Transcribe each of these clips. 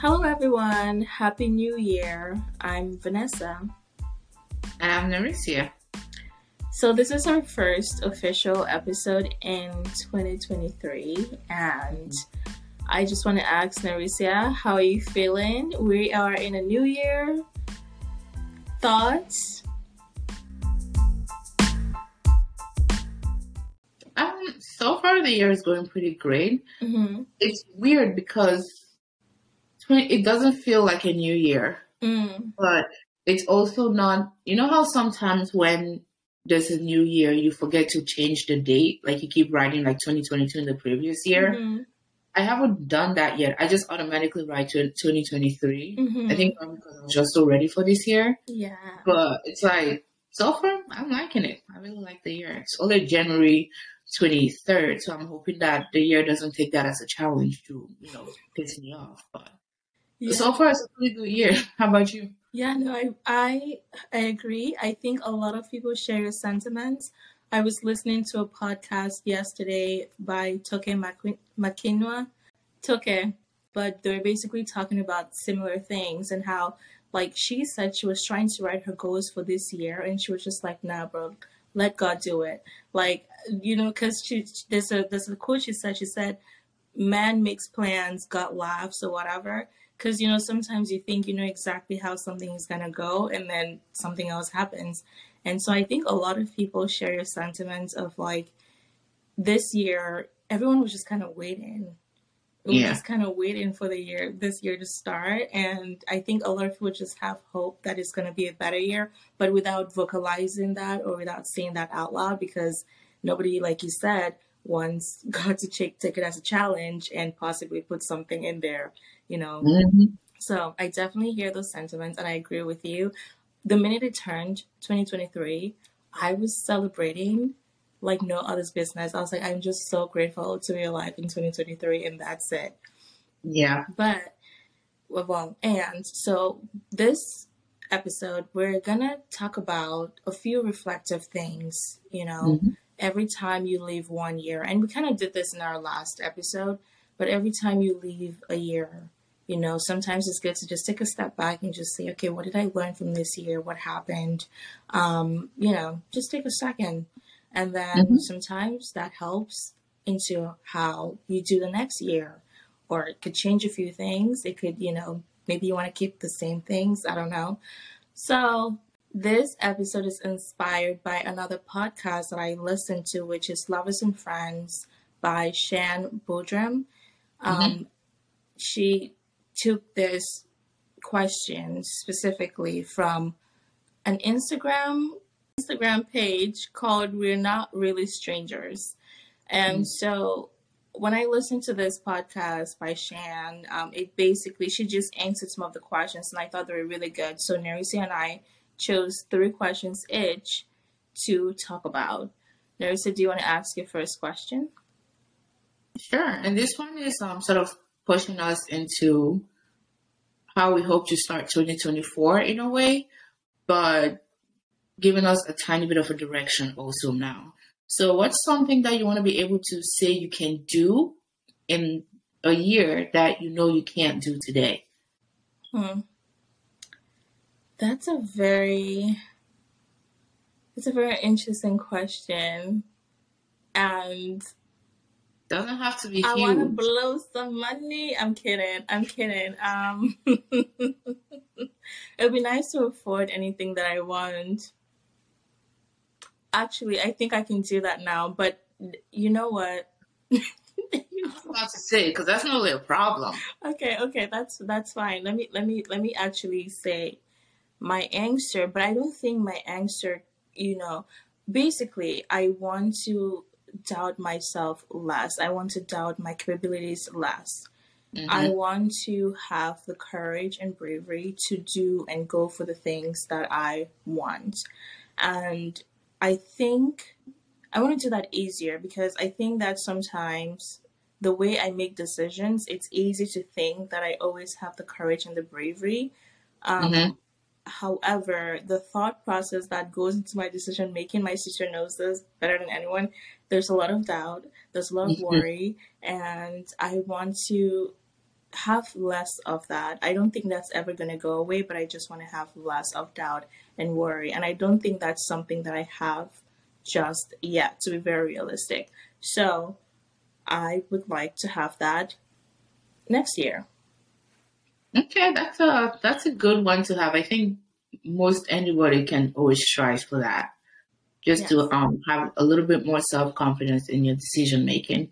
Hello, everyone. Happy New Year. I'm Vanessa. And I'm Naricia. So, this is our first official episode in 2023. And I just want to ask Naricia, how are you feeling? We are in a new year. Thoughts? Um, so far the year is going pretty great. Mm-hmm. It's weird because it doesn't feel like a new year, Mm. but it's also not. You know how sometimes when there's a new year, you forget to change the date, like you keep writing like 2022 in the previous year. Mhm. I haven't done that yet. I just automatically write to 2023. Mhm. I think because I was just so ready for this year. Yeah. But it's like so far, I'm liking it. I really like the year. It's only January 23rd, so I'm hoping that the year doesn't take that as a challenge to, you know, piss me off. But Yeah. so far, it's a pretty good year. How about you? Yeah, no, I, I I agree. I think a lot of people share your sentiments. I was listening to a podcast yesterday by Toke Maki- Makinwa. Toke, but they were basically talking about similar things and how, like, she said she was trying to write her goals for this year, and she was just like, "Nah, bro, let God do it." Like, you know, because she there's a there's a quote she said. She said, "Man makes plans, God laughs, or whatever." Because you know sometimes you think you know exactly how something is going to go and then something else happens. And so i think a lot of people share your sentiments of like this year everyone was just kind of waiting we Yeah. just kind of waiting for the year this year to start and i think a lot of people just have hope that it's going to be a better year but without vocalizing that or without saying that out loud because nobody like you said wants god to take, take it as a challenge and possibly put something in there you know Mm-hmm. so I definitely hear those sentiments and I agree with you. The minute it turned 2023, I was celebrating like no other's business. I was like, I'm just so grateful to be alive in 2023 and that's it. Yeah. But, well, and so this episode, we're gonna talk about a few reflective things, you know, Mhm. every time you leave one year. And we kind of did this in our last episode, but every time you leave a year, you know, sometimes it's good to just take a step back and just say, okay, what did I learn from this year? What happened? Um, you know, just take a second. And then Mhm. sometimes that helps into how you do the next year. Or it could change a few things. It could, you know, maybe you want to keep the same things. I don't know. So this episode is inspired by another podcast that I listened to, which is Lovers and Friends by Shan Boodram. Um, She took this question specifically from an Instagram Instagram page called "We're Not Really Strangers," and Mm. so when I listened to this podcast by Shan, um, it basically she just answered some of the questions, and I thought they were really good. So Nerissa and I chose three questions each to talk about. Nerissa, do you want to ask your first question? Sure. And this one is um, sort of pushing us into how we hope to start 2024 in a way, but giving us a tiny bit of a direction also now. So, what's something that you want to be able to say you can do in a year that you know you can't do today? Hmm. That's a very it's a very interesting question. And Doesn't have to be I want to huge. blow some money. I'm kidding. I'm kidding. Um It'd be nice to afford anything that I want. Actually, I think I can do that now, but you know what? I was about to say because that's not really a problem. Okay, okay, that's that's fine. Let me let me let me actually say my answer, but I don't think my answer, you know, basically I want to doubt myself less. I want to doubt my capabilities less. I Mhm. want to have the courage and bravery to do and go for the things that I want. And I think I want to do that easier because I think that sometimes the way I make decisions, it's easy to think that I always have the courage and the bravery. Um, Mhm. However, the thought process that goes into my decision making, my sister knows this better than anyone. There's a lot of doubt, there's a lot of Mhm. worry, and I want to have less of that. I don't think that's ever going to go away, but I just want to have less of doubt and worry. And I don't think that's something that I have just yet, to be very realistic. So I would like to have that next year. Okay, that's a that's a good one to have. I think most anybody can always strive for that. Just Yes. to um have a little bit more self confidence in your decision making.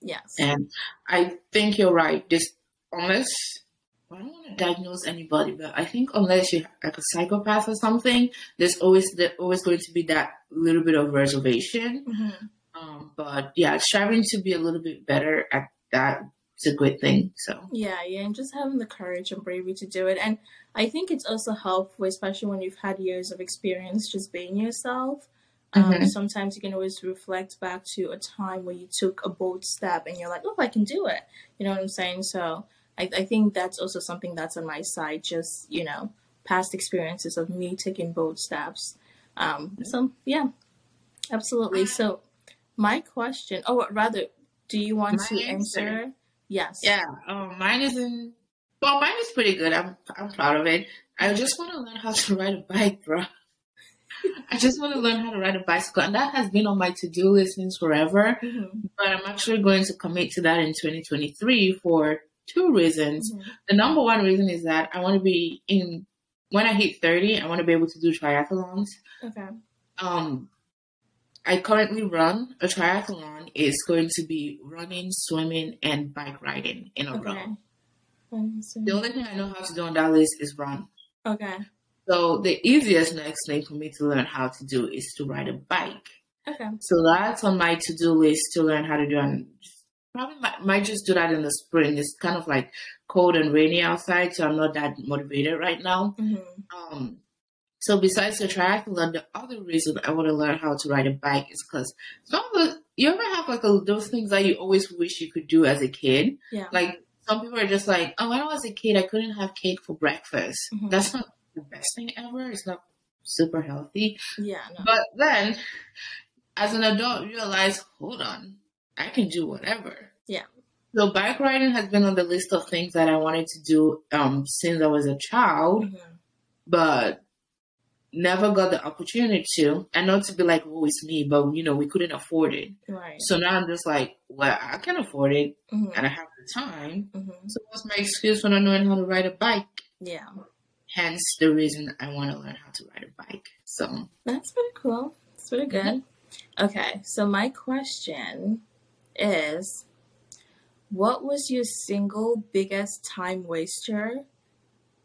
Yes. And I think you're right. Just unless I don't want to diagnose anybody, but I think unless you're like a psychopath or something, there's always there's always going to be that little bit of reservation. Mhm. Um, but yeah, striving to be a little bit better at that is a good thing. So Yeah, yeah, and just having the courage and bravery to do it. And I think it's also helpful, especially when you've had years of experience just being yourself. Um, Mhm. Sometimes you can always reflect back to a time where you took a bold step and you're like, oh, I can do it. You know what I'm saying? So I, I think that's also something that's on my side, just, you know, past experiences of me taking bold steps. Um, so, yeah, absolutely. So, my question, oh, rather, do you want My to answer. answer? Yes. yeah, um, mine isn't. Well, mine is pretty good. I'm I'm proud of it. I just want to learn how to ride a bike, bro. I just want to learn how to ride a bicycle, and that has been on my to do list since forever. Mhm. But I'm actually going to commit to that in 2023 for two reasons. Mhm. The number one reason is that I want to be in when I hit 30. I want to be able to do triathlons. Okay. Um, I currently run a triathlon. It's going to be running, swimming, and bike riding in a Okay. row. Um, The only thing I know how to do on that list is run. Okay. So the easiest next thing for me to learn how to do is to ride a bike. Okay. So that's on my to-do list to learn how to do. And probably might, might just do that in the spring. It's kind of like cold and rainy outside, so I'm not that motivated right now. hmm Um, so besides the triathlon, the other reason I want to learn how to ride a bike is because some of the you ever have like a, those things that you always wish you could do as a kid. Yeah. Like some people are just like, oh, when I was a kid, I couldn't have cake for breakfast. Mhm. That's not the best thing ever. It's not super healthy. yeah. No. But then, as an adult, you realize, hold on, I can do whatever. Yeah. So bike riding has been on the list of things that I wanted to do um, since I was a child, Mhm. but never got the opportunity to. And not to be like, oh, it's me, but you know, we couldn't afford it. Right. So now I'm just like, well, I can afford it, hmm and I have the time. hmm So what's my excuse for not knowing how to ride a bike? Yeah. Hence the reason I want to learn how to ride a bike. So That's pretty cool. It's pretty good. Okay. So my question is, what was your single biggest time waster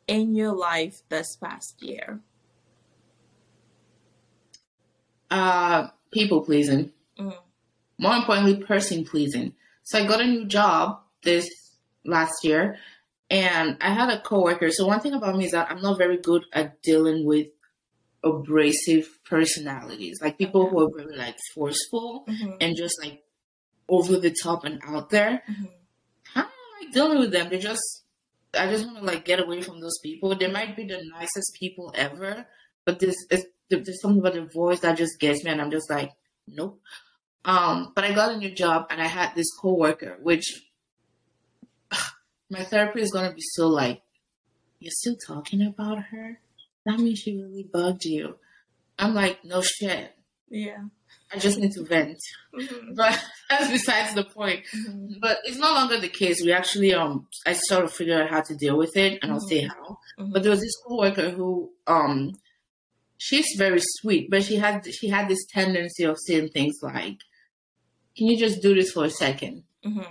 in your life this past year? Uh people pleasing. Mm. More importantly, person pleasing. So I got a new job this last year and I had a coworker. So one thing about me is that I'm not very good at dealing with abrasive personalities. Like people who are very like forceful hmm and just like over the top and out there. hmm How am I dealing with them? They just I just want to like get away from those people. They might be the nicest people ever, but this is there's something about the voice that just gets me, and I'm just like, nope. Um, but I got a new job, and I had this coworker, which my therapy is gonna be so like, you're still talking about her. That means she really bugged you. I'm like, no shit. Yeah. I just need to vent. hmm But that's besides the point. hmm But it's no longer the case. We actually um I sort of figured out how to deal with it and I'll say how. But there was this coworker who um she's very sweet, but she had she had this tendency of saying things like, Can you just do this for a second? hmm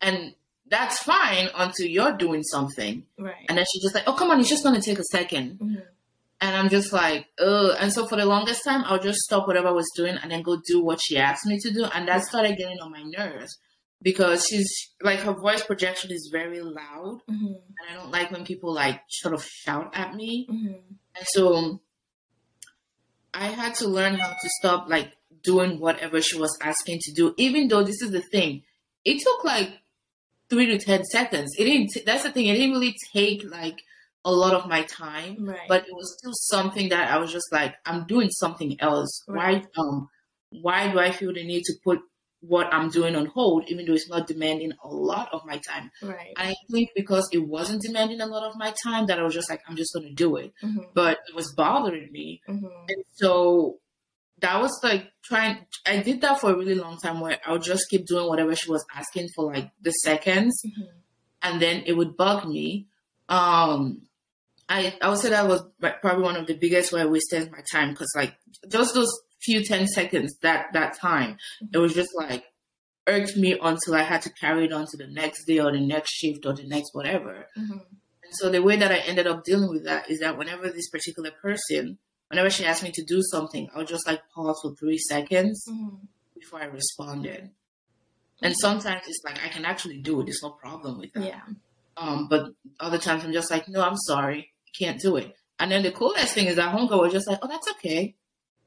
And that's fine until you're doing something. Right. And then she's just like, Oh come on, it's just gonna take a second. hmm And I'm just like, ugh. And so for the longest time, I'll just stop whatever I was doing and then go do what she asked me to do. And that started getting on my nerves because she's like, her voice projection is very loud. hmm And I don't like when people like sort of shout at me. hmm And so I had to learn how to stop like doing whatever she was asking to do, even though this is the thing. It took like three to 10 seconds. It didn't, t- that's the thing. It didn't really take like a lot of my time Right. but it was still something that I was just like, I'm doing something else. Right. Why um why do I feel the need to put what I'm doing on hold, even though it's not demanding a lot of my time. Right. And I think because it wasn't demanding a lot of my time, that I was just like, I'm just going to do it. hmm But it was bothering me. hmm And so that was like trying, I did that for a really long time where I would just keep doing whatever she was asking for like the seconds hmm and then it would bug me. Um, I, I would say that was probably one of the biggest where I wasted my time because like just those few 10 seconds that, that time, it was just like irked me until I had to carry it on to the next day or the next shift or the next whatever. hmm And so the way that I ended up dealing with that is that whenever this particular person, whenever she asked me to do something, I would just like pause for three seconds hmm before I responded. And sometimes it's like I can actually do it. There's no problem with that. Yeah. Um, but other times I'm just like, no, I'm sorry, I can't do it. And then the coolest thing is that homegirl was just like, oh, that's okay.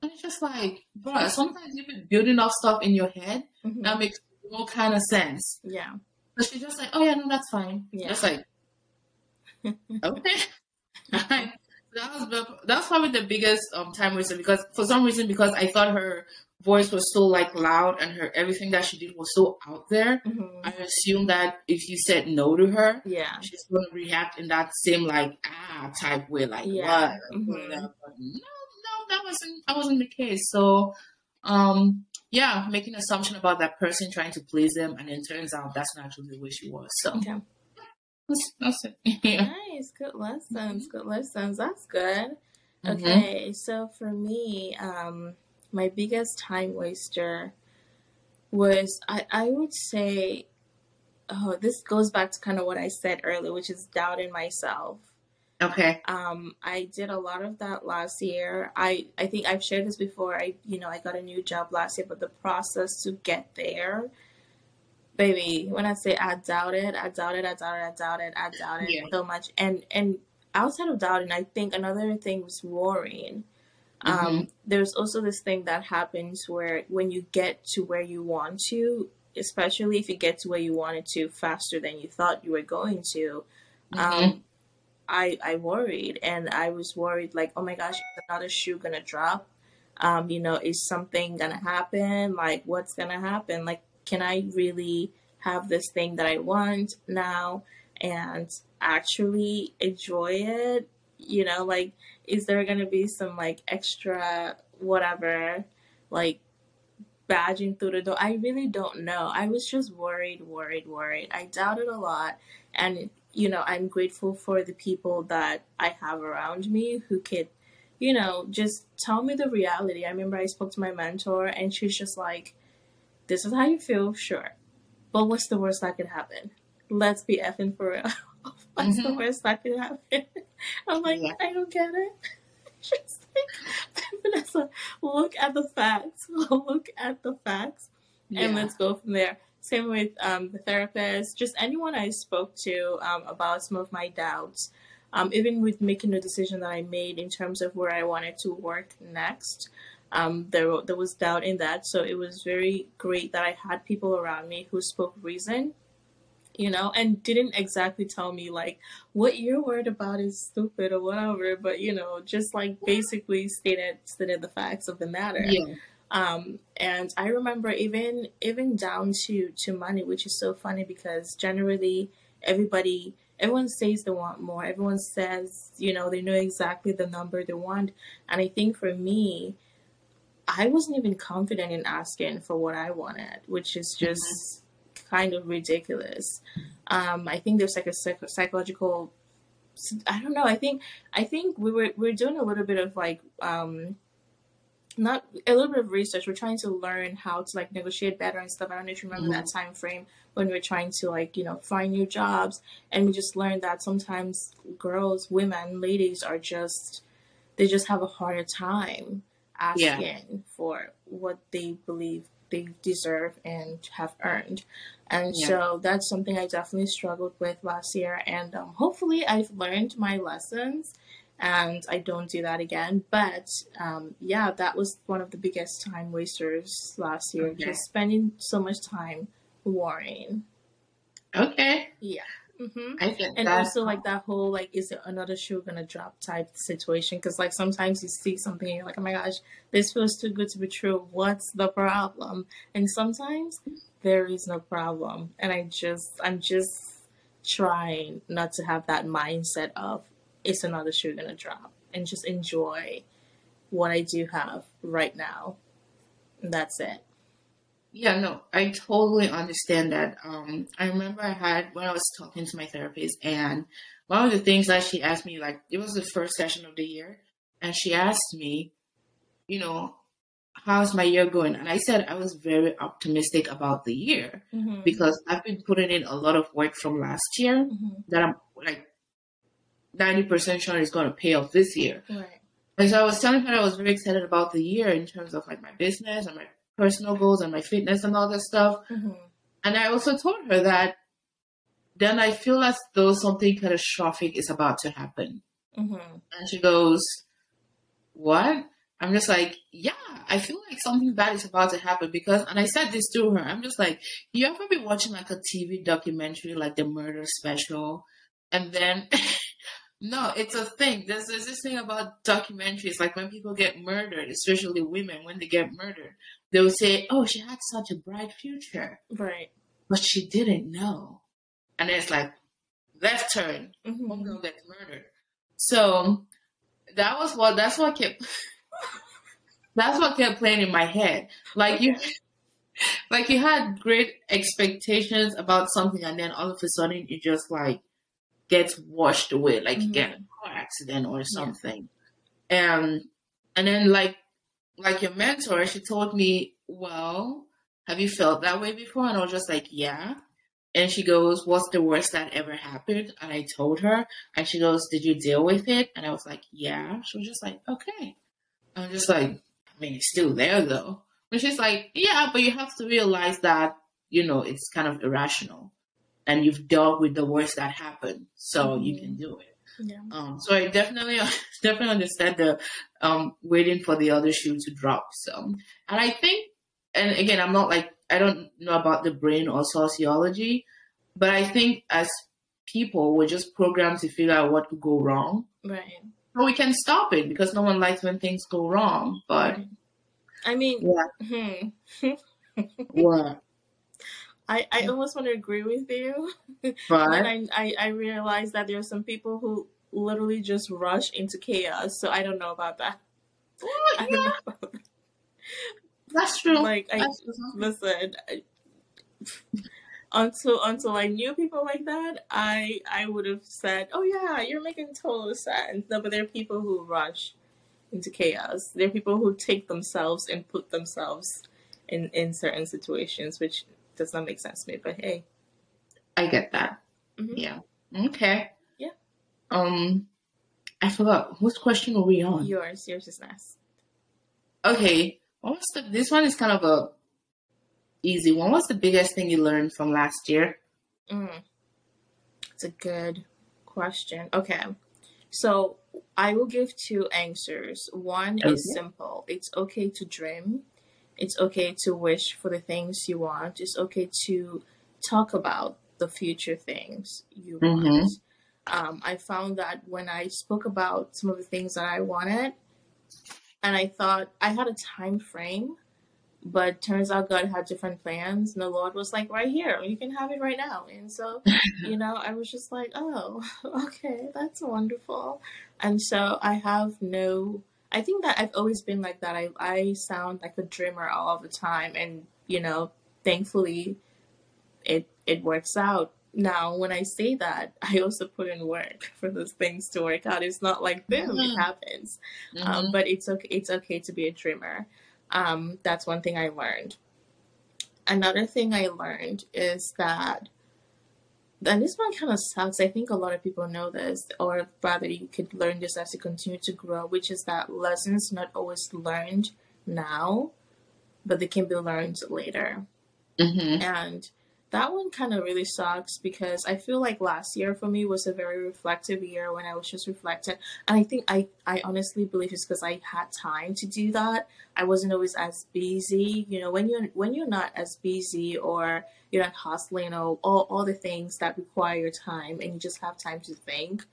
And it's just like, bro, sometimes you've been building up stuff in your head hmm that makes no kind of sense. Yeah. But she's just like, oh yeah, no, that's fine. Yeah. Just like, okay. that was the, that was probably the biggest um time waster because for some reason because I thought her voice was so like loud and her everything that she did was so out there. hmm I assumed that if you said no to her, Yeah. she's gonna react in that same like ah type way, like Yeah. what? Mhm. No, no, that wasn't that wasn't the case. So um yeah, making assumption about that person trying to please them and it turns out that's not actually the way she was. So Okay. that's, that's it. yeah. Nice. Good lessons. Good lessons. That's good. Mhm. Okay. So for me, um, my biggest time waster was I, I would say oh this goes back to kind of what I said earlier, which is doubting myself. Okay. Um, I did a lot of that last year. I, I think I've shared this before. I you know I got a new job last year, but the process to get there, baby. When I say I doubted, I doubted, I doubted, I doubted, I doubted Yeah. so much. And and outside of doubting, I think another thing was worrying. Um, Mhm. there's also this thing that happens where when you get to where you want to, especially if you get to where you wanted to faster than you thought you were going to, um, Mhm. I I worried and I was worried like, oh my gosh, is another shoe gonna drop? Um, you know, is something gonna happen? Like, what's gonna happen? Like, can I really have this thing that I want now and actually enjoy it? You know, like, is there gonna be some like extra whatever, like badging through the door? I really don't know. I was just worried, worried, worried. I doubted a lot and you know, I'm grateful for the people that I have around me who could, you know, just tell me the reality. I remember I spoke to my mentor and she's just like, This is how you feel, sure. But what's the worst that could happen? Let's be effing for real. what's the Mhm. worst that could happen? I'm like, Yeah. I don't get it. She's like, Vanessa, look at the facts. Look at the facts and let's go from there. Same with um, the therapist, just anyone I spoke to um, about some of my doubts. Um, even with making the decision that I made in terms of where I wanted to work next, um, there there was doubt in that. So it was very great that I had people around me who spoke reason, you know, and didn't exactly tell me like what you're worried about is stupid or whatever, but you know, just like basically stated stated the facts of the matter Yeah. Um and i remember even even down to to money which is so funny because generally everybody everyone says they want more. Everyone says you know they know exactly the number they want. And i think for me i wasn't even confident in asking for what i wanted which is just kind of ridiculous. Um i think there's like a psych- psychological i don't know. I think i think we were we are doing a little bit of like um not a little bit of research. We're trying to learn how to like negotiate better and stuff. I don't know if you remember that time frame when we were trying to like you know find new jobs, and we just learned that sometimes girls, women, ladies are just they just have a harder time asking for what they believe they deserve and have earned. And Yeah. so that's something I definitely struggled with last year. And um, hopefully, I've learned my lessons and I don't do that again. But um, yeah, that was one of the biggest time wasters last year, Okay. just spending so much time worrying. Okay. Yeah. hmm I get And that. also like that whole like is it another shoe gonna drop type situation? Because like sometimes you see something and you're like, oh my gosh, this feels too good to be true. What's the problem? And sometimes there is no problem, and I just I'm just trying not to have that mindset of it's another shoe gonna drop, and just enjoy what I do have right now. And that's it. Yeah, no, I totally understand that. Um, I remember I had when I was talking to my therapist, and one of the things that she asked me, like, it was the first session of the year, and she asked me, you know, how's my year going? And I said I was very optimistic about the year Mm-hmm. because I've been putting in a lot of work from last year hmm that I'm like 90% sure it's going to pay off this year. Right. And so I was telling her I was very excited about the year in terms of like my business and my personal goals and my fitness and all that stuff. hmm And I also told her that then I feel as though something catastrophic is about to happen. hmm And she goes, What? I'm just like, Yeah, I feel like something bad is about to happen because, and I said this to her, I'm just like, You ever be watching like a TV documentary, like the murder special? And then, no, it's a thing. There's, there's this thing about documentaries, like when people get murdered, especially women, when they get murdered, they'll say, Oh, she had such a bright future Right. but she didn't know. And it's like left turn, hmm homegirl gets murdered. So that was what that's what kept that's what kept playing in my head. Like you like you had great expectations about something and then all of a sudden you just like gets washed away, like you get mm-hmm. a car accident or something. And and then like like your mentor, she told me, Well, have you felt that way before? And I was just like, Yeah. And she goes, What's the worst that ever happened? And I told her, and she goes, Did you deal with it? And I was like, Yeah. She was just like, Okay. I'm just like, I mean, it's still there though. And she's like, Yeah, but you have to realize that, you know, it's kind of irrational. And you've dealt with the worst that happened, so you can do it. Yeah. Um, so I definitely definitely understand the um waiting for the other shoe to drop. So, and I think, and again, I'm not like I don't know about the brain or sociology, but I think as people, we're just programmed to figure out what could go wrong, Right. but we can stop it because no one likes when things go wrong. But I mean, yeah, hmm, what? I, I mm. almost want to agree with you. But I, I, I realize that there are some people who literally just rush into chaos. So I don't know about that. Don't yeah, know about that. that's true. Like, I, true. listen, I, until until I knew people like that, I I would have said, "Oh yeah, you're making total sense." No, but there are people who rush into chaos. There are people who take themselves and put themselves in in certain situations, which does not make sense to me. But hey, I get that. Mhm. Yeah. Okay. Yeah. Um, I forgot whose question were we on? yours, yours is nice. Okay, what was the? This one is kind of a easy one. What's the biggest thing you learned from last year? Mm. It's a good question. Okay. So I will give two answers. One is simple. It's okay to dream. It's okay to wish for the things you want. It's okay to talk about the future things you Mhm. want. Um, I found that when I spoke about some of the things that I wanted, and I thought I had a time frame, but turns out God had different plans, and the Lord was like, right here, you can have it right now. And so, you know, I was just like, oh, okay, that's wonderful. And so I have no, I think that I've always been like that. I, I sound like a dreamer all the time, and, you know, thankfully it, it works out. Now, when I say that, I also put in work for those things to work out. It's not like boom, it Mhm. happens Mhm. um, but it's okay. It's okay to be a dreamer. Um, that's one thing I learned. Another thing I learned is that, and this one kind of sucks. I think a lot of people know this, or rather, you could learn this as you continue to grow, which is that lessons not always learned now, but they can be learned later. Mhm. And that one kind of really sucks because I feel like last year for me was a very reflective year when I was just reflecting. And I think I, I honestly believe it's because I had time to do that. I wasn't always as busy. You know, when you're when you're not as busy or you're not hustling or all, all the things that require your time and you just have time to think,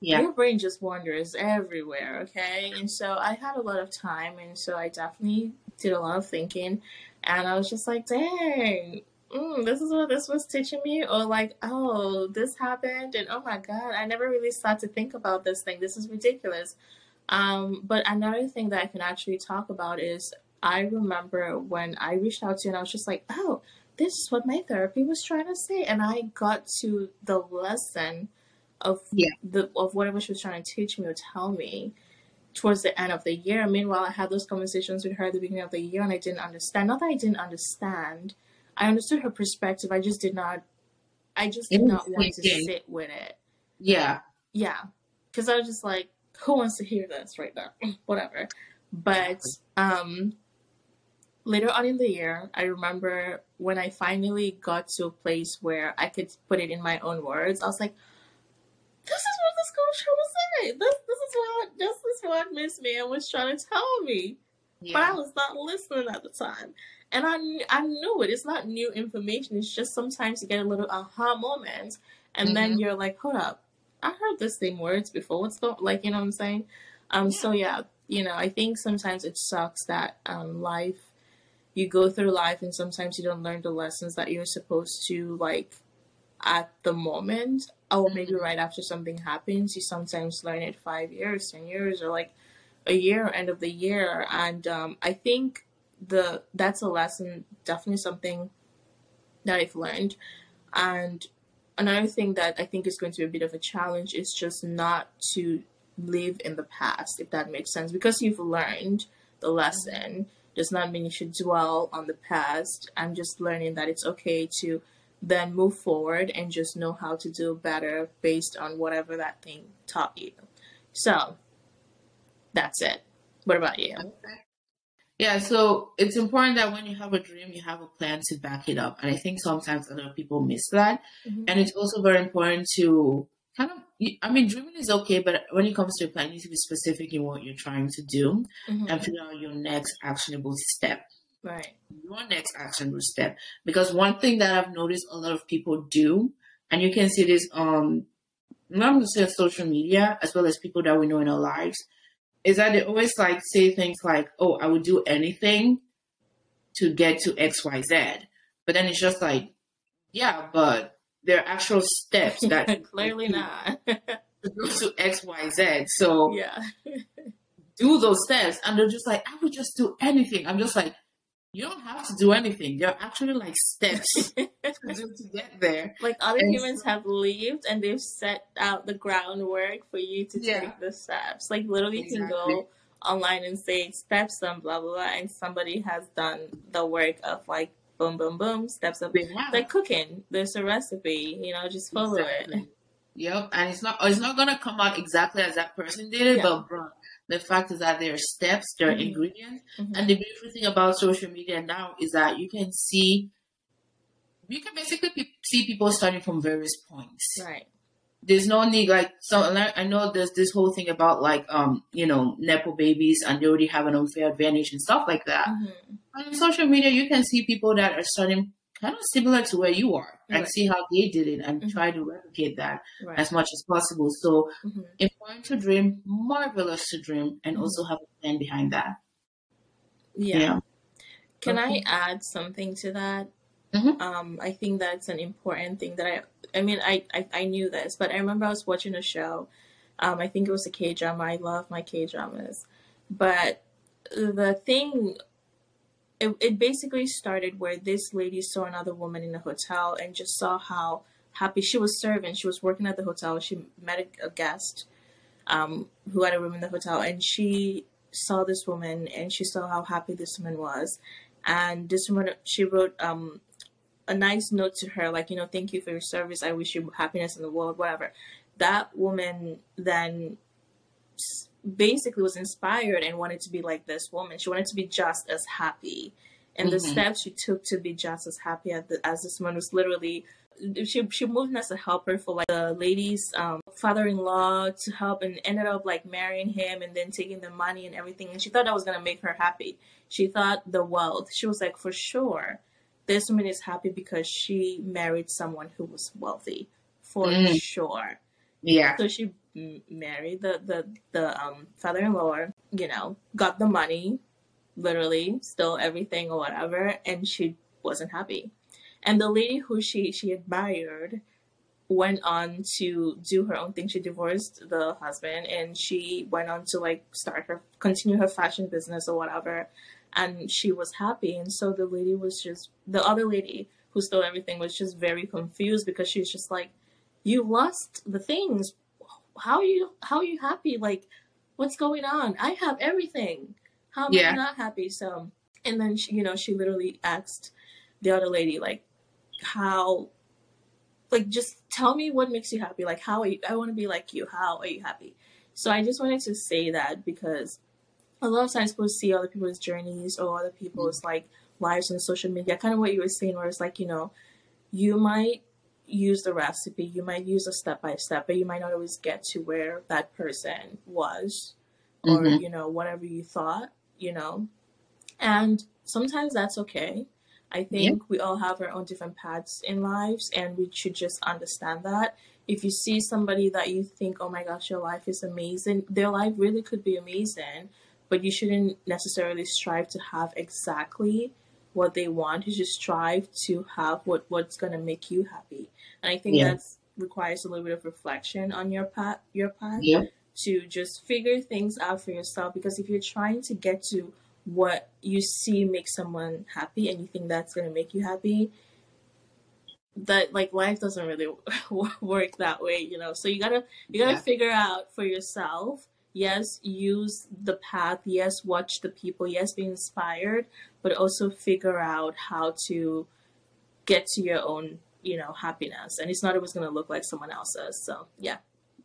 yeah. your brain just wanders everywhere, okay? And so I had a lot of time and so I definitely did a lot of thinking and I was just like, dang, mm, this is what this was teaching me, or like, oh, this happened, and oh my god, I never really started to think about this thing. This is ridiculous. Um, but another thing that I can actually talk about is I remember when I reached out to you and I was just like, oh, this is what my therapy was trying to say, and I got to the lesson of yeah. the of whatever she was trying to teach me or tell me towards the end of the year. Meanwhile, I had those conversations with her at the beginning of the year, and I didn't understand. Not that I didn't understand, I understood her perspective. I just did not. I just did not want to sit with it. Yeah. Yeah, because I was just like, who wants to hear this right now? Whatever. But um, later on in the year, I remember when I finally got to a place where I could put it in my own words. I was like, this is what this girl was say. This this is what this is what Miss Man was trying to tell me. Yeah. But I was not listening at the time. And I, I knew it. It's not new information. It's just sometimes you get a little aha moment. And mm-hmm. then you're like, hold up. I heard this same words before. What's going like you know what I'm saying? Um so yeah, you know, I think sometimes it sucks that um life you go through life and sometimes you don't learn the lessons that you're supposed to like at the moment or maybe mm-hmm. right after something happens you sometimes learn it five years ten years or like a year end of the year and um, i think the that's a lesson definitely something that i've learned. And another thing that i think is going to be a bit of a challenge is just not to live in the past if that makes sense. Because you've learned the lesson does not mean you should dwell on the past. I'm just learning that it's okay to then move forward and just know how to do better based on whatever that thing taught you. So that's it. What about you? Okay. Yeah, so it's important that when you have a dream, you have a plan to back it up. And I think sometimes a lot of people miss that. Mm-hmm. And it's also very important to kind of, I mean, dreaming is okay, but when it comes to a plan, you need to be specific in what you're trying to do mm-hmm. and figure out your next actionable step. Right. Your next actionable step. Because one thing that I've noticed a lot of people do, and you can see this on, to say social media, as well as people that we know in our lives, is that they always like say things like, "Oh, I would do anything to get to X, Y, Z," but then it's just like, yeah, but there are actual steps that clearly not to go to X, Y, Z. So yeah, do those steps, and they're just like, "I would just do anything." I'm just like, you don't have to do anything. There are actually like steps to, to get there. Like other and humans so, have lived and they've set out the groundwork for you to yeah. take the steps. Like literally exactly. you can go online and say steps and blah blah blah and somebody has done the work of like boom boom boom steps of yeah. like cooking. There's a recipe, you know, just follow exactly. it. Yep, and it's not it's not gonna come out exactly as that person did it, yeah. but bro, the fact is that there are steps, there are mm-hmm. ingredients. Mm-hmm. And the beautiful thing about social media now is that you can see, you can basically pe- see people starting from various points. Right. There's no need, like, so I know there's this whole thing about, like, um, you know, Nepo babies and they already have an unfair advantage and stuff like that. Mm-hmm. On social media, you can see people that are starting kind of similar to where you are and right. see how they did it and mm-hmm. try to replicate that right. as much as possible. So mm-hmm. important to dream, marvelous to dream, and mm-hmm. also have a plan behind that. Yeah. yeah. Can okay. I add something to that? Mm-hmm. Um, I think that's an important thing that I. I mean, I, I I knew this, but I remember I was watching a show. Um, I think it was a K drama. I love my K dramas, but the thing it, it basically started where this lady saw another woman in a hotel and just saw how happy she was serving. She was working at the hotel. She met a, guest um, who had a room in the hotel, and she saw this woman and she saw how happy this woman was. And this woman, she wrote um, a nice note to her, like, you know, thank you for your service. I wish you happiness in the world, whatever. That woman then basically was inspired and wanted to be like this woman. She wanted to be just as happy and the Mhm. steps she took to be just as happy as, the, as this woman was literally she she moved in as a helper for like the lady's um, father-in-law to help and ended up like marrying him and then taking the money and everything and she thought that was gonna make her happy she thought the wealth she was like for sure this woman is happy because she married someone who was wealthy for Mm. sure Yeah. so she married the the the um, father-in-law. You know, got the money, literally stole everything or whatever, and she wasn't happy. And the lady who she she admired went on to do her own thing. She divorced the husband, and she went on to like start her continue her fashion business or whatever. And she was happy, and so the lady was just the other lady who stole everything was just very confused because she's just like you lost the things how are you how are you happy? Like what's going on? I have everything. How am Yeah. i not happy? So and then she, you know she literally asked the other lady like how like just tell me what makes you happy. Like how are you i want to be like you. How are you happy? So i just wanted to say that because a lot of times people see other people's journeys or other people's like lives on social media. Kind of what you were saying where it's like you know you might use the recipe you might use a step by step but you might not always get to where that person was or Mhm. you know whatever you thought you know? And sometimes that's okay. I think we all have our own different paths in lives and we should just understand that. If you see somebody that you think oh my gosh your life is amazing their life really could be amazing but you shouldn't necessarily strive to have exactly what they want you should strive to have what what's going to make you happy and i think Yeah. that requires a little bit of reflection on your path your path Yeah. to just figure things out for yourself because if you're trying to get to what you see makes someone happy and you think that's going to make you happy that like life doesn't really work that way you know so you gotta you gotta Yeah. figure out for yourself yes use the path yes watch the people yes be inspired but also figure out how to get to your own you know happiness and it's not always going to look like someone else's so yeah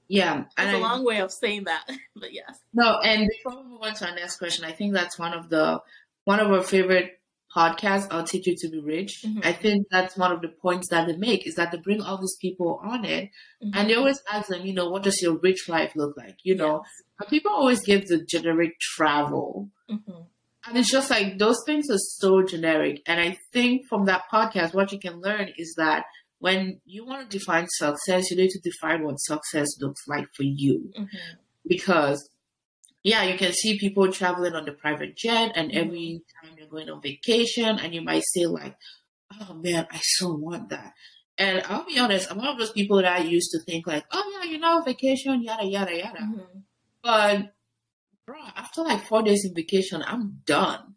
Yeah. it's a I- long way of saying that but yes No, and before we move on to our next question, I think that's one of the one of our favorite podcasts. I'll teach you to be rich. Mhm. I think that's one of the points that they make is that they bring all these people on it, Mhm. and they always ask them, you know, what does your rich life look like? You know, and people always give the generic travel, Mhm. and it's just like those things are so generic. And I think from that podcast, what you can learn is that when you want to define success, you need to define what success looks like for you Mhm. because yeah, you can see people traveling on the private jet, and Mhm. every time you're going on vacation, and you might say like, "Oh man, I so want that." And I'll be honest, I'm one of those people that I used to think like, "Oh yeah, you know, vacation, yada yada yada." Mhm. But bro, after like four days in vacation, I'm done.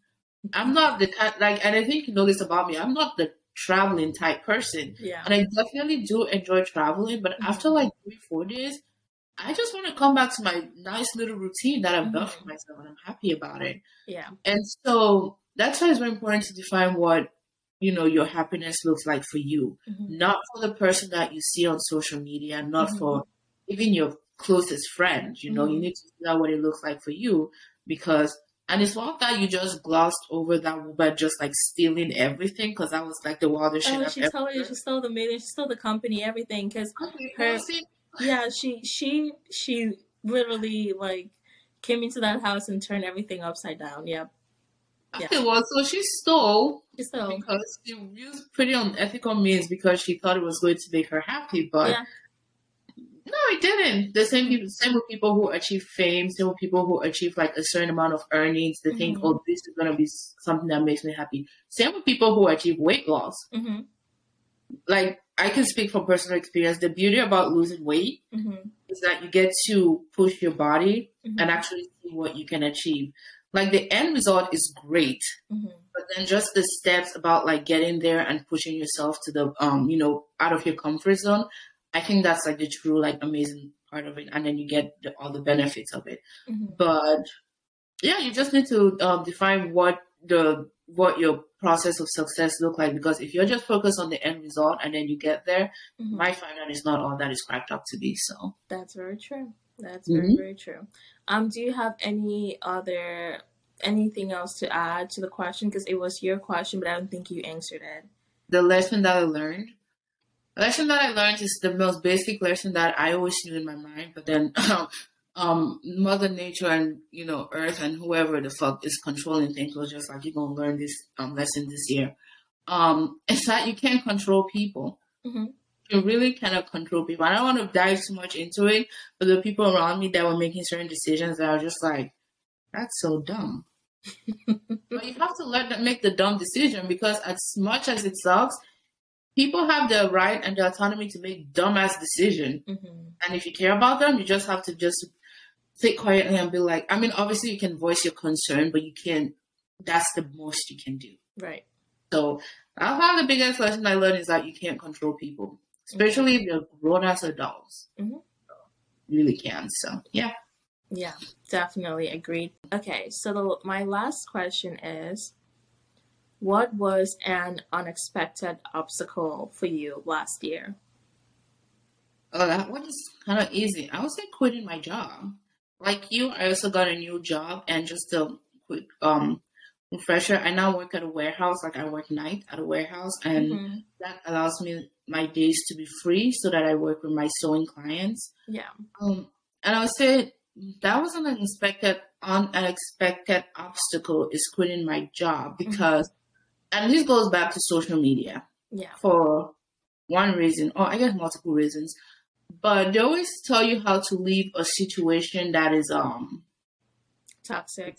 I'm not the kind like, and I think you know this about me. I'm not the traveling type person, Yeah. and I definitely do enjoy traveling. But Mhm. after like three, four days, I just want to come back to my nice little routine that I've built for Mhm. myself, and I'm happy about it. Yeah. And so that's why it's very important to define what you know your happiness looks like for you, Mhm. not for the person that you see on social media, not Mhm. for even your closest friend. You know, you Mhm. need to figure out what it looks like for you because. And it's not that you just glossed over that woman just like stealing everything because that was like the wildest shit Oh, I've she ever you she stole the million, she stole the company, everything. Cause Okay, her- yeah, she she she literally like came into that house and turned everything upside down. Yep. Yeah. okay, well, so she stole She stole. because she used pretty unethical means because she thought it was going to make her happy, but Yeah. no, it didn't. The same people, same with people who achieve fame, same with people who achieve like a certain amount of earnings. They think, Mhm. oh, this is gonna be something that makes me happy. Same with people who achieve weight loss. hmm Like I can speak from personal experience. The beauty about losing weight hmm is that you get to push your body hmm and actually see what you can achieve. Like the end result is great, hmm but then just the steps about like getting there and pushing yourself to the um you know out of your comfort zone i think that's like the true like amazing part of it and then you get the, all the benefits of it. Hmm but yeah you just need to um, define what the what your process of success look like because if you're just focused on the end result and then you get there hmm you might find that it's not all that is cracked up to be so That's very true. That's very Mhm. very true. Um, do you have any other anything else to add to the question? Because it was your question, but I don't think you answered it. The lesson that I learned. The lesson that I learned is the most basic lesson that I always knew in my mind, but then um Mother Nature and you know Earth and whoever the fuck is controlling things was just like you're gonna learn this um lesson this year. Um, it's that you can't control people. Mm-hmm. You really cannot control people. I don't want to dive too much into it, but the people around me that were making certain decisions that was just like, that's so dumb. but you have to let them make the dumb decision because as much as it sucks, people have the right and the autonomy to make dumbass decision. Mm-hmm. And if you care about them, you just have to just sit quietly and be like, I mean, obviously you can voice your concern, but you can't. That's the most you can do. Right. So one of the biggest lesson I learned is that you can't control people, especially if they're grown as adults. Mhm. You really can. So yeah. Yeah, definitely agreed. Okay, so the, my last question is what was an unexpected obstacle for you last year? Oh, that one is kind of easy. I would say quitting my job. Like you, I also got a new job, and just a quick um refresher. I now work at a warehouse. Like I work night at a warehouse, and Mhm. that allows me my days to be free, so that I work with my sewing clients. Yeah. Um, and I would say that was an unexpected, unexpected obstacle is quitting my job because, and this goes back to social media Yeah. for one reason, or I guess multiple reasons. But they always tell you how to leave a situation that is um Toxic.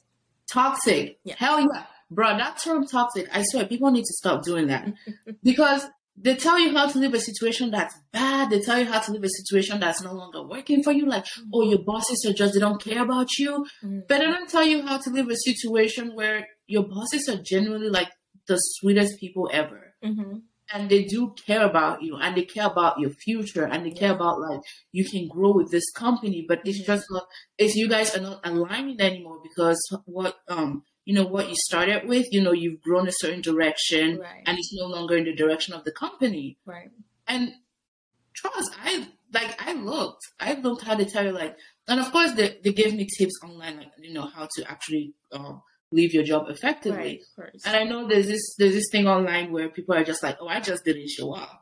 toxic. Yeah. Hell yeah, bro. That term toxic. I swear, people need to stop doing that because they tell you how to leave a situation that's bad. They tell you how to leave a situation that's no longer working for you. Like, oh, your bosses are just they don't care about you. Mhm. But they don't tell you how to leave a situation where your bosses are genuinely like the sweetest people ever. Mm-hmm. And they do care about you and they care about your future and they care about like you can grow with this company, but it's Mhm. just not it's you guys are not aligning anymore because what um you know what you started with, you know, you've grown a certain direction Right. and it's no longer in the direction of the company. Right. And trust, I like I looked. I looked how to tell you like and of course they, they gave me tips online like you know how to actually um leave your job effectively. Right. And I know there's this there's this thing online where people are just like, oh, I just didn't show up.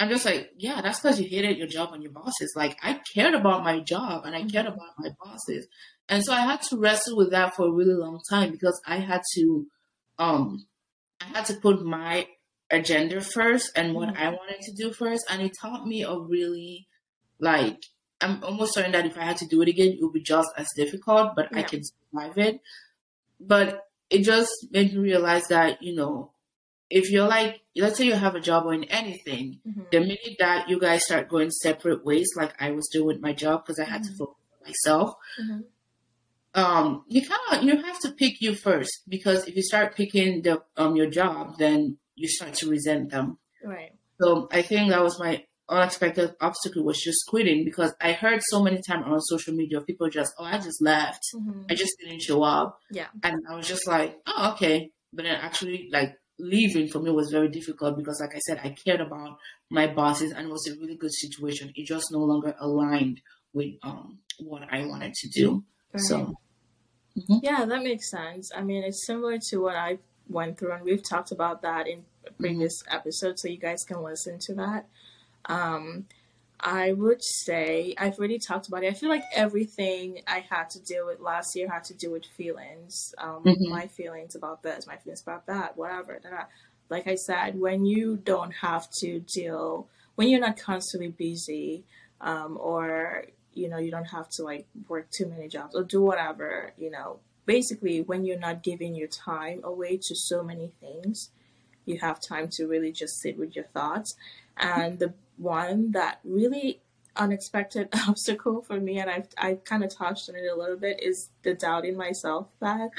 I'm just like, yeah, that's because you hated your job and your bosses. Like I cared about my job and I cared Mhm. about my bosses, and so I had to wrestle with that for a really long time because I had to, um, I had to put my agenda first and what Mhm. I wanted to do first, and it taught me a really, like, I'm almost certain that if I had to do it again, it would be just as difficult, but I can survive it but it just made me realize that you know if you're like let's say you have a job or in anything Mhm. the minute that you guys start going separate ways like i was doing with my job because i had to Mhm. focus on myself Mhm. um you kind of you have to pick you first because if you start picking the um your job then you start to resent them Right. so i think that was my unexpected obstacle was just quitting because i heard so many times on social media people just oh i just left Mhm. i just didn't show up Yeah. and I was just like, oh, okay. But then actually, like, leaving for me was very difficult because, like I said, I cared about my bosses and it was a really good situation. It just no longer aligned with um what I wanted to do. Right. So, Yeah, that makes sense. I mean, it's similar to what I went through, and we've talked about that in previous episodes, so you guys can listen to that. Um, I would say I've already talked about it. I feel like everything I had to deal with last year had to do with feelings. Um, Mhm. My feelings about this, my feelings about that, whatever. da, da. Like I said, when you don't have to deal, when you're not constantly busy, um, or you know you don't have to like work too many jobs or do whatever, you know. Basically, when you're not giving your time away to so many things, you have time to really just sit with your thoughts. And the one that really unexpected obstacle for me, and I've I've kind of touched on it a little bit, is the doubting myself that,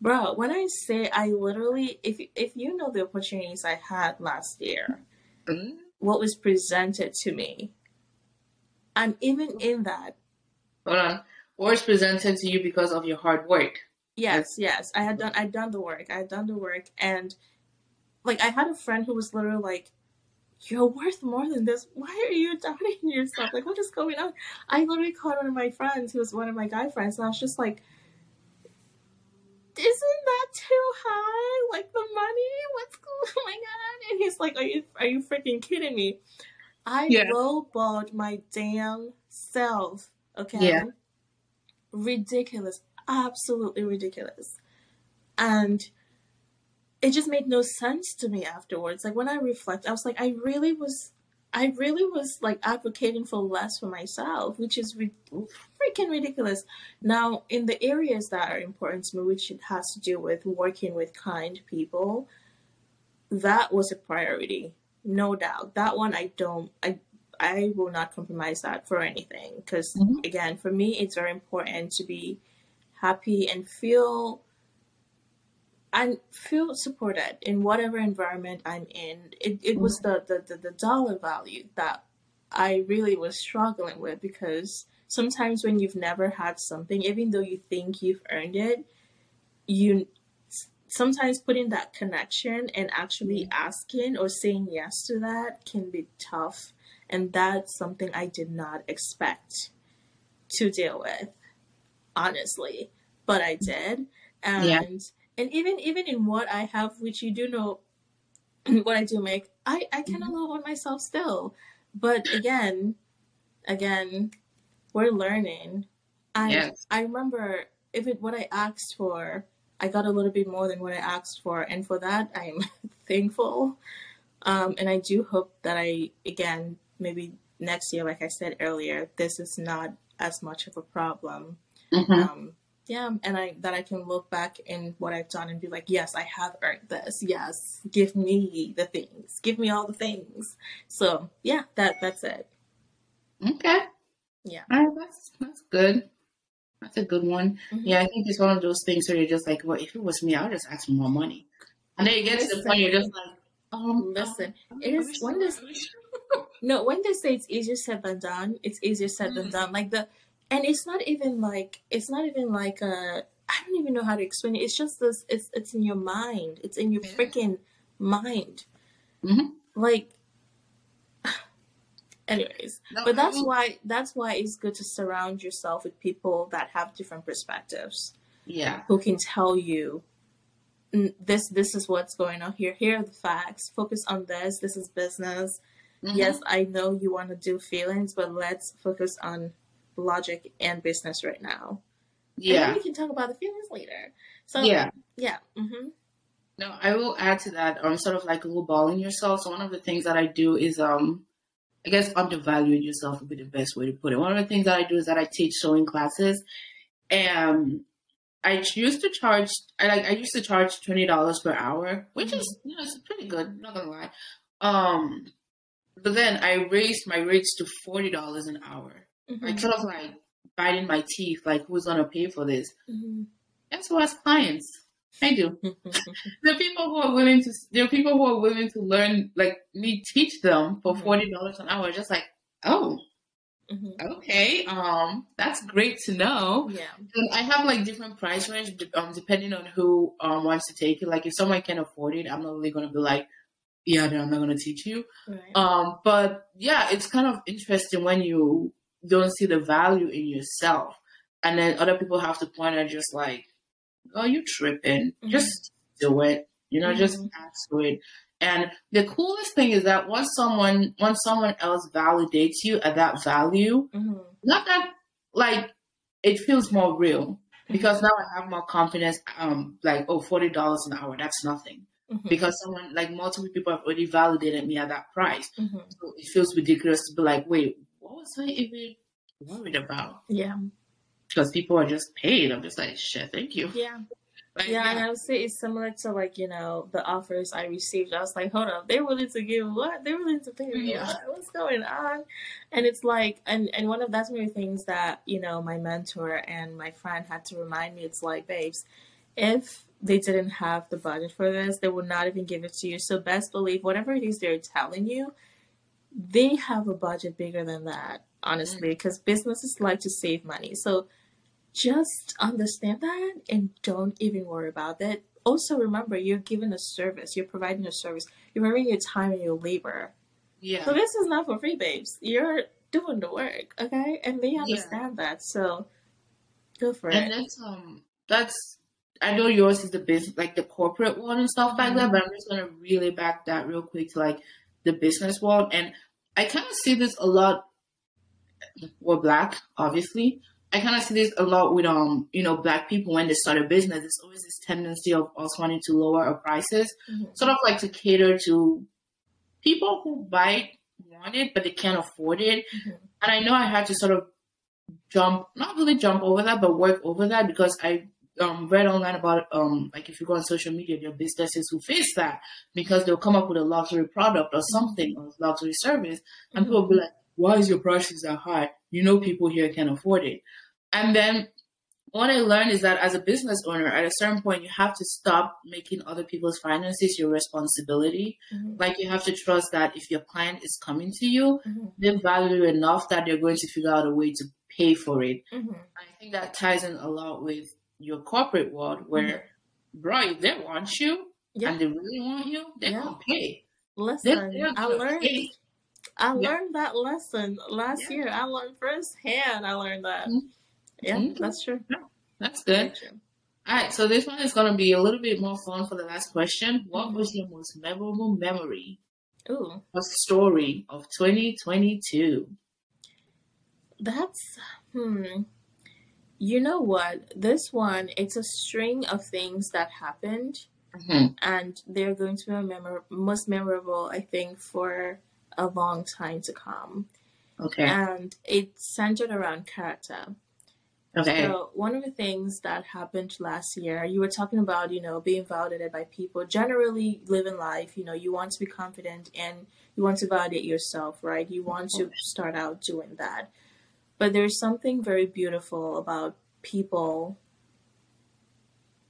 bro. When I say I literally, if if you know the opportunities I had last year, mm, what was presented to me, and even in that, hold on. Or it's presented to you because of your hard work. yes, yes, I had done I'd done the work, I had done the work, and like I had a friend who was literally like. You're worth more than this. Why are you doubting yourself? Like, what is going on? I literally called one of my friends, who was one of my guy friends, and I was just like, isn't that too high? Like the money? What's going? Oh my god! And he's like, are you are you freaking kidding me? I Yeah. lowballed my damn self. Okay. Yeah. Ridiculous. Absolutely ridiculous. And it just made no sense to me afterwards. Like when I reflect, I was like, I really was, I really was like advocating for less for myself, which is re- freaking ridiculous. Now, in the areas that are important to me, which it has to do with working with kind people, that was a priority, no doubt. That one I don't, I, I will not compromise that for anything. Because Mhm. again, for me, it's very important to be happy and feel and feel supported in whatever environment I'm in. It, it was the, the, the, the dollar value that I really was struggling with because sometimes when you've never had something, even though you think you've earned it, you sometimes putting that connection and actually mm-hmm. asking or saying yes to that can be tough. And that's something I did not expect to deal with, honestly. But I did. And Yeah. And even even in what I have, which you do know what I do make, I, I kind of love on myself still. But again, again, we're learning. I Yes. I remember if it what I asked for, I got a little bit more than what I asked for, and for that I'm thankful. Um, and I do hope that I again maybe next year, like I said earlier, this is not as much of a problem. Mhm. Um, yeah, and I that I can look back in what I've done and be like, yes, I have earned this. Yes, give me the things, give me all the things. So yeah, that that's it. Okay. Yeah. All right, that's that's good. That's a good one. Mhm. Yeah, I think it's one of those things where you're just like, well, if it was me, I would just ask for more money. And then you get to the point you're just like, um, Listen, um, it is when this no when they say it's easier said than done, it's easier said than Mhm. done. Like the and it's not even like it's not even like a I don't even know how to explain it. It's just this it's it's in your mind. It's in your freaking mind. Mhm. Like anyways. No, But that's I mean, why that's why it's good to surround yourself with people that have different perspectives, yeah, who can tell you "Mm, this this is what's going on here. Here are the facts. Focus on this. This is business. Mhm. Yes, I know you want to do feelings, but let's focus on logic and business right now. And then yeah, we can talk about the feelings later. So yeah. yeah. hmm No, I will add to that. Um, sort of like balling yourself. So one of the things that I do is um, I guess undervaluing yourself would be the best way to put it. One of the things that I do is that I teach sewing classes, and I used to charge. I like I used to charge twenty dollars per hour, which is you know it's pretty good. Not gonna lie. Um, but then I raised my rates to forty dollars an hour. Hmm sort of like biting my teeth. Like who's gonna pay for this? hmm That's who has clients. I do. the people who are willing to. There are people who are willing to learn. Like me, teach them for Mhm. forty dollars an hour. Just like, oh, hmm okay, um, that's great to know. Yeah. And I have like different price range, um, depending on who um wants to take it. Like if someone can afford it, I'm not really gonna be like, yeah, then I'm not gonna teach you. Right. Um, but yeah, it's kind of interesting when you don't see the value in yourself, and then other people have to point at just like, oh, you tripping, Mhm. just do it, you know, just Mhm. ask for it. And the coolest thing is that once someone once someone else validates you at that value, hmm not that like it feels more real because now I have more confidence. Um, like oh, forty dollars an hour, that's nothing hmm because someone like multiple people have already validated me at that price. hmm So it feels ridiculous to be like, wait, what was I even worried about? Yeah. Because people are just paid. I'm just like, shit, thank you. Yeah. Like, Yeah, and I would say it's similar to like you know the offers I received. I was like, hold up, they're willing to give what? They're willing to pay me Yeah. what? What's going on? And it's like, and and one of that's one of the things that you know my mentor and my friend had to remind me. It's like, babes, if they didn't have the budget for this, they would not even give it to you. So best believe whatever it is they're telling you, they have a budget bigger than that. Honestly, because businesses like to save money. So just understand that and don't even worry about that. Also, remember you're giving a service, you're providing a service, you're providing your time and your labor. yeah, So, this is not for free, babes. You're doing the work, okay? And they understand that. So, go for it. and that's um, that's I know yours is the business, like the corporate one and stuff like that, Mhm. but I'm just gonna really back that real quick to like the business world. And I kind of see this a lot. We're black, obviously. I kind of see this a lot with um, you know, black people when they start a business. There's always this tendency of us wanting to lower our prices, Mhm. sort of like to cater to people who might want it but they can't afford it. Mhm. And I know I had to sort of jump, not really jump over that, but work over that because I um, read online about um, like if you go on social media, there are businesses who face that because they'll come up with a luxury product or something or luxury service, and people will be like, "Why is your prices that high? You know, people here can afford it." And then what I learned is that as a business owner, at a certain point, you have to stop making other people's finances your responsibility. Mhm. Like you have to trust that if your client is coming to you, Mhm. they value you enough that they're going to figure out a way to pay for it. Mhm. I think that ties in a lot with your corporate world where, bro, if they want you Yeah. and they really want you, they're Yeah. gonna pay. Listen, they're I learned pay. I Yeah. learned that lesson last Yeah. year. I learned firsthand. I learned that. Mhm. Yeah, Mhm. that's true. That's good. true. All right, so this one is gonna be a little bit more fun for the last question. What Mhm. was your most memorable memory Ooh, or story of 2022? that's hmm. You know what? This one, it's a string of things that happened, hmm and they're going to be memor- most memorable, I think, for a long time to come. Okay. And it's centered around character. Okay. So one of the things that happened last year, you were talking about, you know, being validated by people. Generally, living life, you know, you want to be confident and you want to validate yourself, right? You want to start out doing that. But there's something very beautiful about people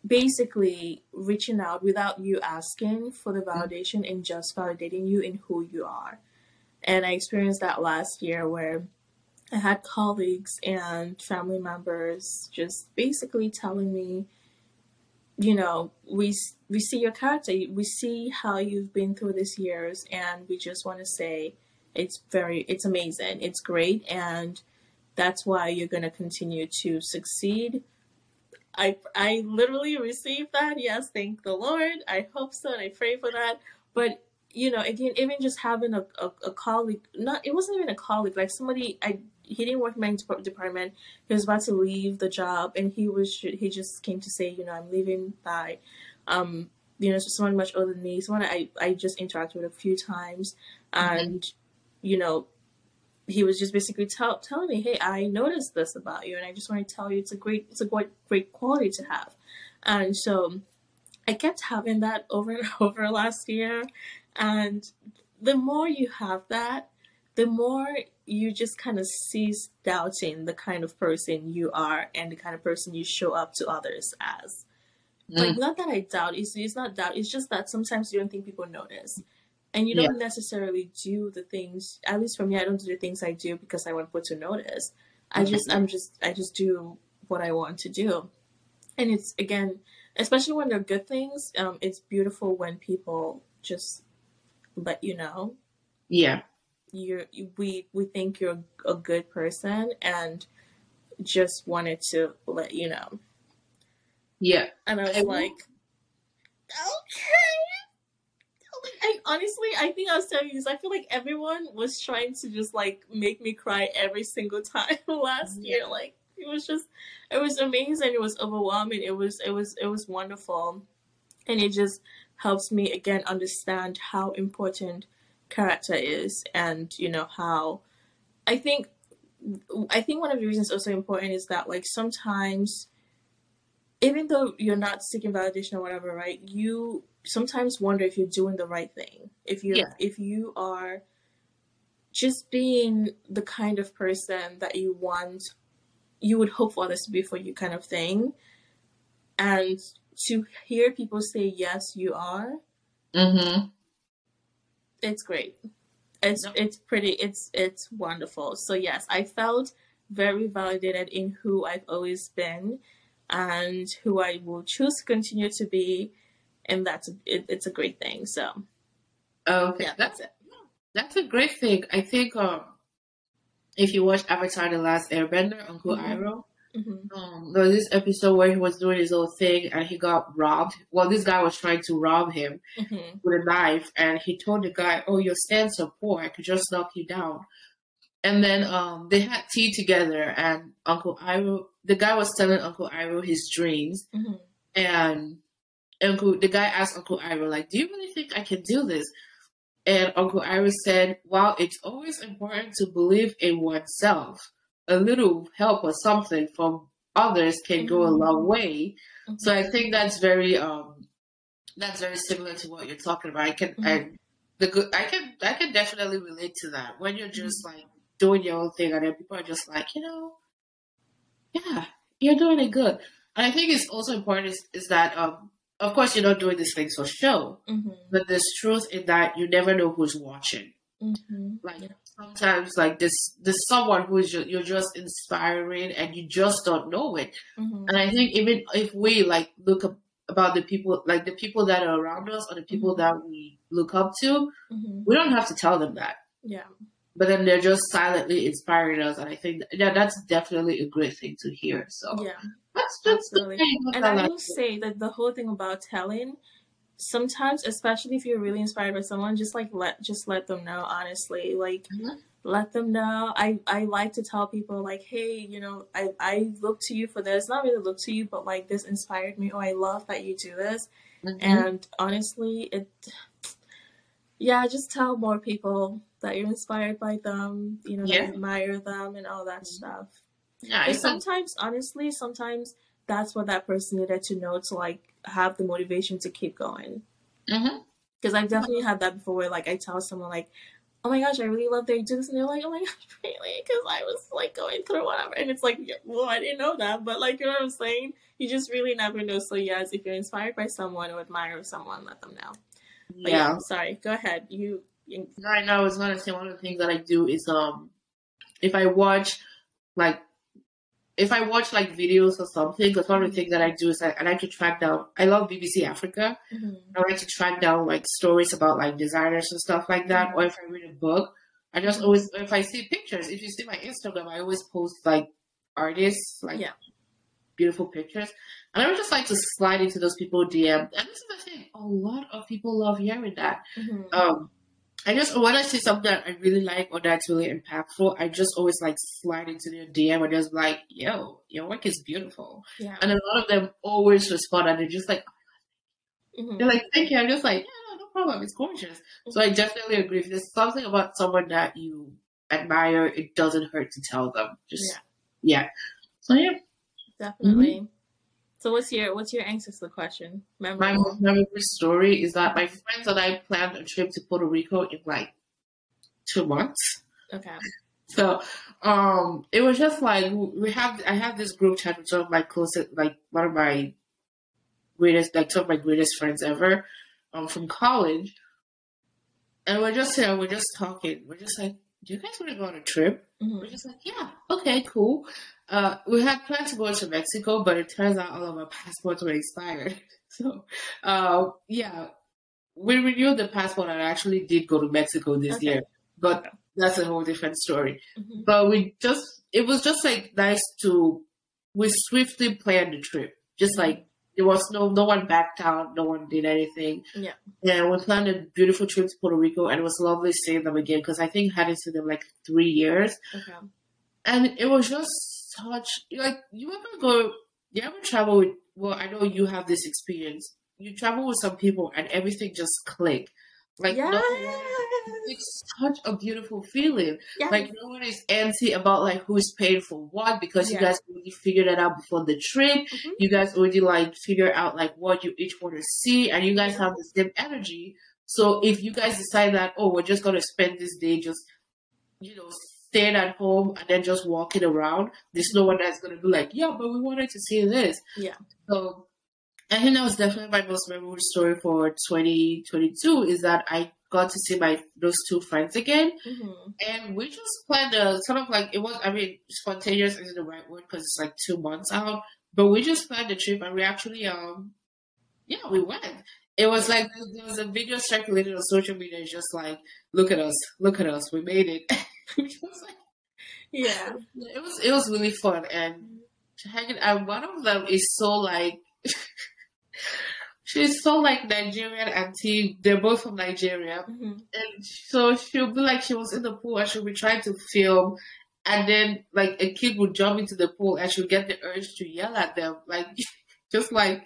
basically reaching out without you asking for the validation and just validating you in who you are. And I experienced that last year where I had colleagues and family members just basically telling me, you know, we we see your character, we see how you've been through these years, and we just want to say it's very, it's amazing, it's great, and that's why you're going to continue to succeed. I I literally received that. Yes, thank the Lord. I hope so, and I pray for that. But you know, again, even just having a, a, a colleague, not it wasn't even a colleague, like somebody I he didn't work in my department. He was about to leave the job, and he was he just came to say, you know, I'm leaving by, um, you know, someone much older than me, someone I I just interacted with a few times, and you know, he was just basically tell, telling me, hey, I noticed this about you, and I just want to tell you, it's a great it's a great great quality to have, and so. I kept having that over and over last year. And the more you have that, the more you just kind of cease doubting the kind of person you are and the kind of person you show up to others as. Like, mm. not that I doubt, it's, it's not doubt, it's just that sometimes you don't think people notice. And you don't necessarily do the things, at least for me, I don't do the things I do because I want people to notice. I just, I'm just, I just do what I want to do. And it's, again, especially when they're good things, um, it's beautiful when people just let you know Yeah. you're you, we we think you're a good person and just wanted to let you know. Yeah. And I was will- like, okay. I honestly, I think I was telling you this. I feel like everyone was trying to just like make me cry every single time last year. Like it was just, it was amazing. It was overwhelming. It was, it was, it was wonderful, and it just helps me again understand how important character is, and you know how. I think, I think one of the reasons also important is that like sometimes even though you're not seeking validation or whatever, right? You sometimes wonder if you're doing the right thing. If you Yeah. if you are just being the kind of person that you want you would hope for others to be for you kind of thing. And to hear people say yes you are, Mm-hmm. it's great. It's No. it's pretty it's it's wonderful. So yes, I felt very validated in who I've always been and who I will choose to continue to be and that's it, it's a great thing. So Okay. yeah, That's it. That's a great thing. I think um, if you watch Avatar: The Last Airbender, Uncle Mhm. Iroh, Mm-hmm. Um, there was this episode where he was doing his own thing and he got robbed. Well, this guy was trying to rob him Mm-hmm. with a knife, and he told the guy, "Oh, your stance are poor. I could just knock you down." And then um, they had tea together, and Uncle Iroh, the guy was telling Uncle Iroh his dreams, Mm-hmm. and Uncle, the guy asked Uncle Iroh, like, "Do you really think I can do this?" And Uncle Iroh said, "While it's always important to believe in oneself, a little help or something from others can go a long way." So I think that's very um that's very similar to what you're talking about. I can I Mhm. the good I can I can definitely relate to that when you're just like doing your own thing and then people are just like you know yeah you're doing it good. And I think it's also important is, is that um of course you're not doing these things for show, Mm-hmm. but there's truth in that you never know who's watching. Mm-hmm. Like sometimes like this there's someone who is you're just inspiring and you just don't know it. Mm-hmm. And I think even if we like look up about the people, like the people that are around us or the people Mhm. that we look up to, Mm-hmm. we don't have to tell them that. Yeah. But then they're just silently inspiring us, and I think that that's definitely a great thing to hear. So Yeah. That's that's Absolutely. And I will say that the whole thing about telling, sometimes, especially if you're really inspired by someone, just like let just let them know. Honestly, like Mhm. let them know. I I like to tell people like, hey, you know, I I look to you for this. Not really look to you, but like this inspired me. Oh, I love that you do this. Mhm. And honestly, it. Yeah, just tell more people that you're inspired by them. You know, that Yeah. you admire them and all that stuff. Yeah, sometimes, honestly, sometimes that's what that person needed to know to like have the motivation to keep going. Because I've definitely had that before where like I tell someone like, oh my gosh, I really love that you do this. And they're like, oh my gosh, really? Because I was like going through whatever. And it's like, well, I didn't know that. But like, you know what I'm saying? You just really never know. So, yes, if you're inspired by someone or admire someone, let them know. But yeah, yeah. sorry. Go ahead. You. you Right now, I was gonna say one of the things that I do is um, if I watch like if I watch like videos or something, because one of the things that I do is I, I like to track down. I love BBC Africa. Mhm. I like to track down like stories about like designers and stuff like that. Or if I read a book, I just always if I see pictures. If you see my Instagram, I always post like artists, like Yeah. beautiful pictures, and I would just like to slide into those people DM. And this is the thing: a lot of people love hearing that. Mhm. Um, I just when I see something that I really like or that's really impactful, I just always like slide into their DM and just like, "Yo, your work is beautiful," Yeah. and a lot of them always respond and they're just like. Mhm. They're like, thank you. I'm just like, yeah, no problem. It's gorgeous. So I definitely agree. If there's something about someone that you admire, it doesn't hurt to tell them. Just yeah. So yeah, Definitely. So what's your what's your answer to the question? my most memorable story is that my friends and I planned a trip to Puerto Rico in like two months. Okay. So um, it was just like we have. I have this group chat with some of my closest, like one of my greatest, like two of my greatest friends ever, um, from college. And we're just here, We're just talking. We're just like, "Do you guys want to go on a trip?" Mhm. We're just like, "Yeah, okay, cool." Uh, we had plans to go to Mexico, but it turns out all of our passports were expired. So, uh, yeah, we renewed the passport and actually did go to Mexico this Okay. year, but that's a whole different story Mhm. but we just it was just like nice to we swiftly planned the trip just like there was no no one backed out. No one did anything. Yeah. and we planned a beautiful trip to puerto rico and it was lovely seeing them again because i think I hadn't seen them like three years. Okay. and it was just such like you ever go you ever travel with well i know you have this experience. You travel with some people and everything just click like yeah. no it's such a beautiful feeling yeah. like no one is antsy about like who's paying for what because you guys already figured that out before the trip. Mhm. You guys already like figure out like what you each want to see, and you guys have the same energy. So if you guys decide that oh we're just gonna spend this day just you know staying at home and then just walking around, there's no one that's gonna be like yeah but we wanted to see this. Yeah. So I think that was definitely my most memorable story for 2022 is that I got to see my those two friends again Mhm. and we just planned a sort of like it was. I mean, spontaneous isn't the right word because it's like two months out. But we just planned the trip, and we actually, um, yeah, we went. It was like there was a video circulated on social media. It's just like, look at us, look at us, we made it. Which was like, Yeah. it was it was really fun, and hanging and one of them is so like she's so like Nigerian auntie. They're both from Nigeria. Mm-hmm. And so she'll be like she was in the pool and she'll be trying to film and then like a kid would jump into the pool and she'll get the urge to yell at them. Like just like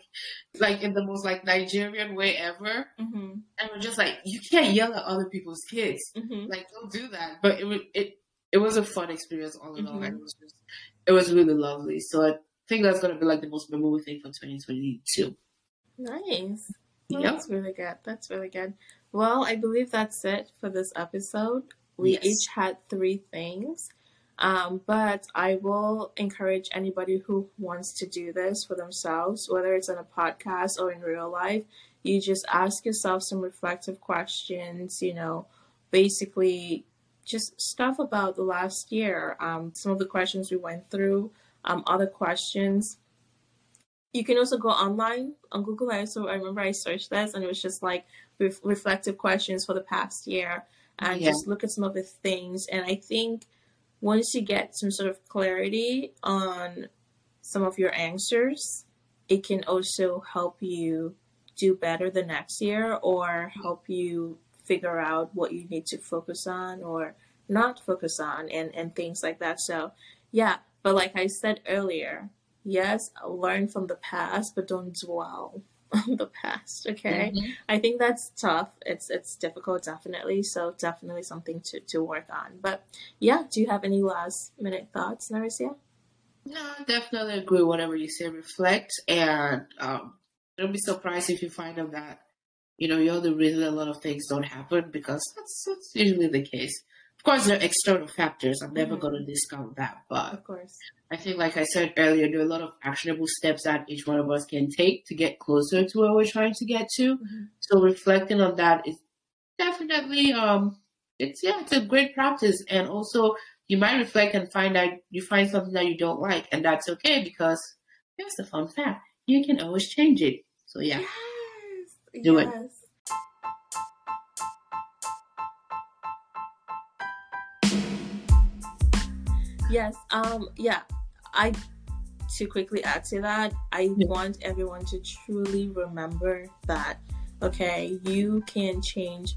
like in the most like Nigerian way ever. Mm-hmm. And we're just like, you can't yell at other people's kids. Mm-hmm. Like don't do that. But it was it it was a fun experience all in all. Mhm. And it was just it was really lovely. So I think that's gonna be like the most memorable thing twenty two. Nice. Well, Yep. That's really good. That's really good. Well, I believe that's it for this episode. We Yes. each had three things. Um, but I will encourage anybody who wants to do this for themselves, whether it's on a podcast or in real life. You just ask yourself some reflective questions, you know, basically just stuff about the last year. Um, some of the questions we went through, um, other questions you can also go online on Google. I so I remember I searched this and it was just like ref- reflective questions for the past year and Yeah. just look at some of the things. And I think once you get some sort of clarity on some of your answers, it can also help you do better the next year or help you figure out what you need to focus on or not focus on and, and things like that. So, yeah, but like I said earlier, yes, learn from the past, but don't dwell on the past. Okay, Mhm. I think that's tough. It's it's difficult, definitely. So definitely something to to work on. But yeah, do you have any last minute thoughts, Narisia? No, I definitely agree with whatever you say. Reflect and um, don't be surprised if you find out that you know you're the reason a lot of things don't happen because that's, that's usually the case. Of course, there are external factors. I'm never Mhm. going to discount that, but Of course. I think, like I said earlier, there are a lot of actionable steps that each one of us can take to get closer to where we're trying to get to. Mhm. So reflecting on that is definitely um it's yeah, it's a great practice. And also you might reflect and find out you find something that you don't like and that's okay because here's the fun fact. You can always change it. So yeah. Yes. Do it. Yes. Um. Yeah. I. To quickly add to that, I want everyone to truly remember that. Okay, you can change.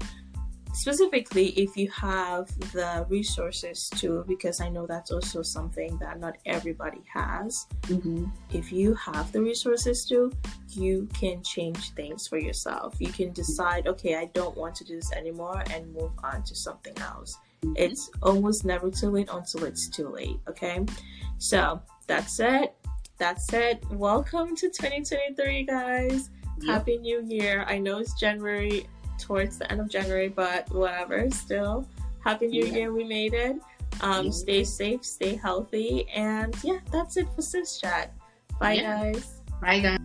Specifically, if you have the resources to, because I know that's also something that not everybody has Mm-hmm. if you have the resources to, you can change things for yourself. You can decide, okay, I don't want to do this anymore and move on to something else. It's almost never too late until it's too late, okay? So that's it. That's it. Welcome to 2023, guys. Yep. Happy New Year. I know it's January, towards the end of January, but whatever, still. Happy New Yeah. Year. We made it. Um, Yeah. Stay safe, stay healthy, and yeah, that's it for Sis Chat. Bye, Yeah. guys. Bye guys.